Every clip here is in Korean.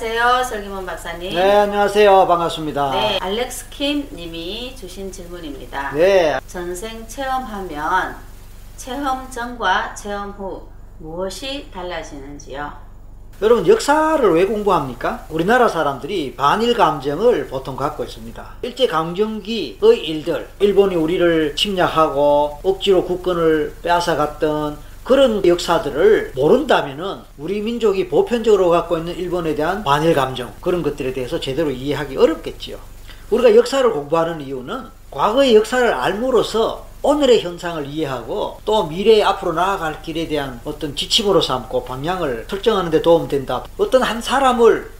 안녕하세요, 설기문 박사님. 네, 안녕하세요. 반갑습니다. 네, 알렉스 킴 님이 주신 질문입니다. 네, 전생 체험하면 체험 전과 체험 후 무엇이 달라지는지요? 여러분 역사를 왜 공부합니까? 우리나라 사람들이 반일 감정을 보통 갖고 있습니다. 일제 강점기의 일들, 일본이 우리를 침략하고 억지로 국권을 빼앗아갔던 그런 역사들을 모른다면은 우리 민족이 보편적으로 갖고 있는 일본에 대한 반일 감정 그런 것들에 대해서 제대로 이해하기 어렵겠지요. 우리가 역사를 공부하는 이유는 과거의 역사를 알므로써 오늘의 현상을 이해하고 또 미래에 앞으로 나아갈 길에 대한 어떤 지침으로 삼고 방향을 설정하는 데 도움된다. 어떤 한 사람을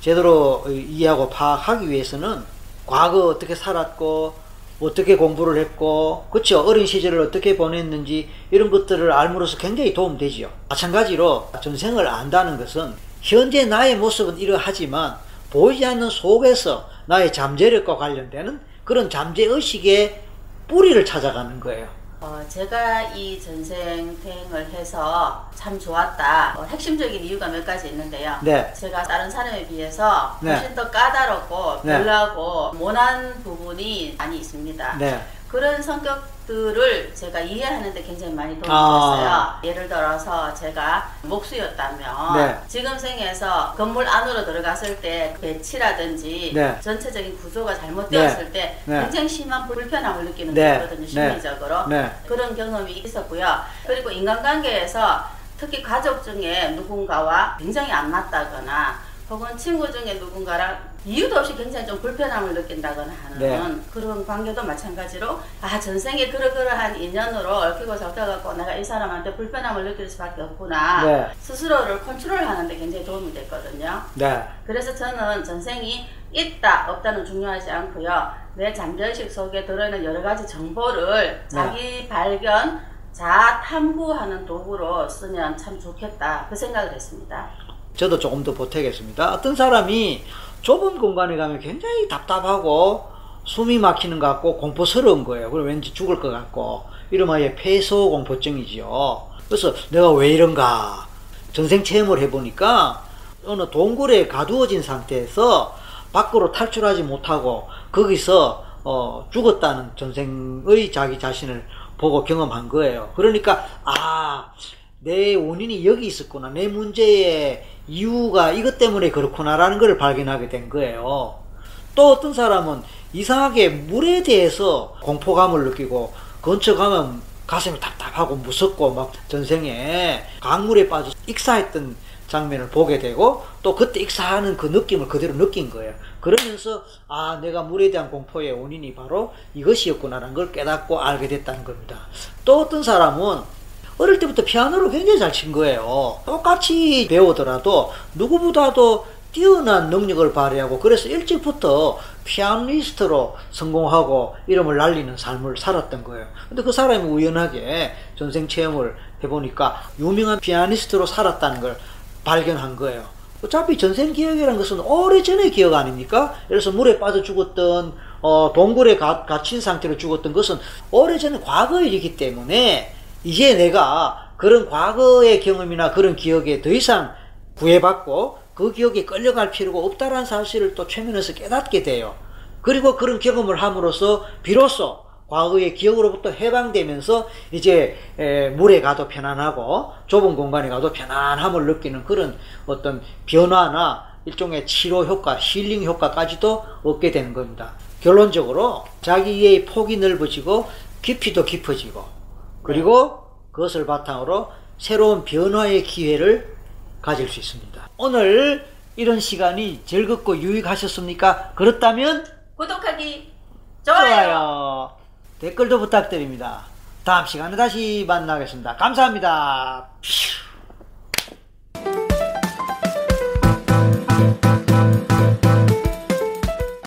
제대로 이해하고 파악하기 위해서는 과거 어떻게 살았고 어떻게 공부를 했고 그렇죠? 어린 시절을 어떻게 보냈는지 이런 것들을 알므로써 굉장히 도움되지요. 마찬가지로 전생을 안다는 것은 현재 나의 모습은 이러하지만 보이지 않는 속에서 나의 잠재력과 관련되는 그런 잠재의식의 뿌리를 찾아가는 거예요 어, 제가 이 전생탱을 해서 참 좋았다. 어, 핵심적인 이유가 몇 가지 있는데요. 네. 제가 다른 사람에 비해서 네. 훨씬 더 까다롭고 네. 별나고 모난 부분이 많이 있습니다. 네. 그런 성격 들을 제가 이해하는데 굉장히 많이 도움이 아. 됐어요. 예를 들어서 제가 목수였다면 네. 지금 생에서 건물 안으로 들어갔을 때 배치라든지 네. 전체적인 구조가 잘못되었을 때 네. 굉장히 심한 불편함을 느끼는 네. 거거든요. 네. 심리적으로. 네. 그런 경험이 있었고요. 그리고 인간관계에서 특히 가족 중에 누군가와 굉장히 안 맞다거나 혹은 친구 중에 누군가랑 이유도 없이 굉장히 좀 불편함을 느낀다거나 하는 네. 그런 관계도 마찬가지로 아 전생에 그러그러한 인연으로 얽히고 섞여갖고 내가 이 사람한테 불편함을 느낄 수밖에 없구나 네. 스스로를 컨트롤하는 데 굉장히 도움이 됐거든요. 네. 그래서 저는 전생이 있다 없다는 중요하지 않고요 내 잠재의식 속에 들어있는 여러 가지 정보를 자기 발견 자아 탐구하는 도구로 쓰면 참 좋겠다 그 생각을 했습니다. 저도 조금 더 보태겠습니다. 어떤 사람이 좁은 공간에 가면 굉장히 답답하고 숨이 막히는 것 같고 공포스러운 거예요. 그리고 왠지 죽을 것 같고 아예 폐소 공포증이지요. 그래서 내가 왜 이런가 전생 체험을 해보니까 어느 동굴에 가두어진 상태에서 밖으로 탈출하지 못하고 거기서 어, 죽었다는 전생의 자기 자신을 보고 경험한 거예요. 그러니까 아, 내 원인이 여기 있었구나. 내 문제의 이유가 이것 때문에 그렇구나라는 걸 발견하게 된 거예요. 또 어떤 사람은 이상하게 물에 대해서 공포감을 느끼고 가면 가슴이 답답하고 무섭고 막 전생에 강물에 빠져 익사했던 장면을 보게 되고 또 그때 익사하는 그 느낌을 그대로 느낀 거예요. 그러면서 아 내가 물에 대한 공포의 원인이 바로 이것이었구나라는 걸 깨닫고 알게 됐다는 겁니다. 또 어떤 사람은 어릴 때부터 피아노를 굉장히 잘 친 거예요. 똑같이 배우더라도 누구보다도 뛰어난 능력을 발휘하고 그래서 일찍부터 피아니스트로 성공하고 이름을 날리는 삶을 살았던 거예요. 근데 그 사람이 우연하게 전생 체험을 해보니까 유명한 피아니스트로 살았다는 걸 발견한 거예요. 어차피 전생 기억이라는 것은 오래전의 기억 아닙니까? 예를 들어서 물에 빠져 죽었던 어, 동굴에 가, 갇힌 상태로 죽었던 것은 오래전의 과거의 일이기 때문에 이제 내가 그런 과거의 경험이나 그런 기억에 더 이상 구애받고 그 기억에 끌려갈 필요가 없다라는 사실을 또 최면에서 깨닫게 돼요. 그리고 그런 경험을 함으로써 비로소 과거의 기억으로부터 해방되면서 이제 에, 물에 가도 편안하고 좁은 공간에 가도 편안함을 느끼는 그런 어떤 변화나 일종의 치료 효과, 힐링 효과까지도 얻게 되는 겁니다. 결론적으로 자기의 폭이 넓어지고 깊이도 깊어지고 그리고 그것을 바탕으로 새로운 변화의 기회를 가질 수 있습니다. 오늘 이런 시간이 즐겁고 유익하셨습니까? 그렇다면 구독하기 좋아요. 좋아요. 댓글도 부탁드립니다. 다음 시간에 다시 만나겠습니다. 감사합니다.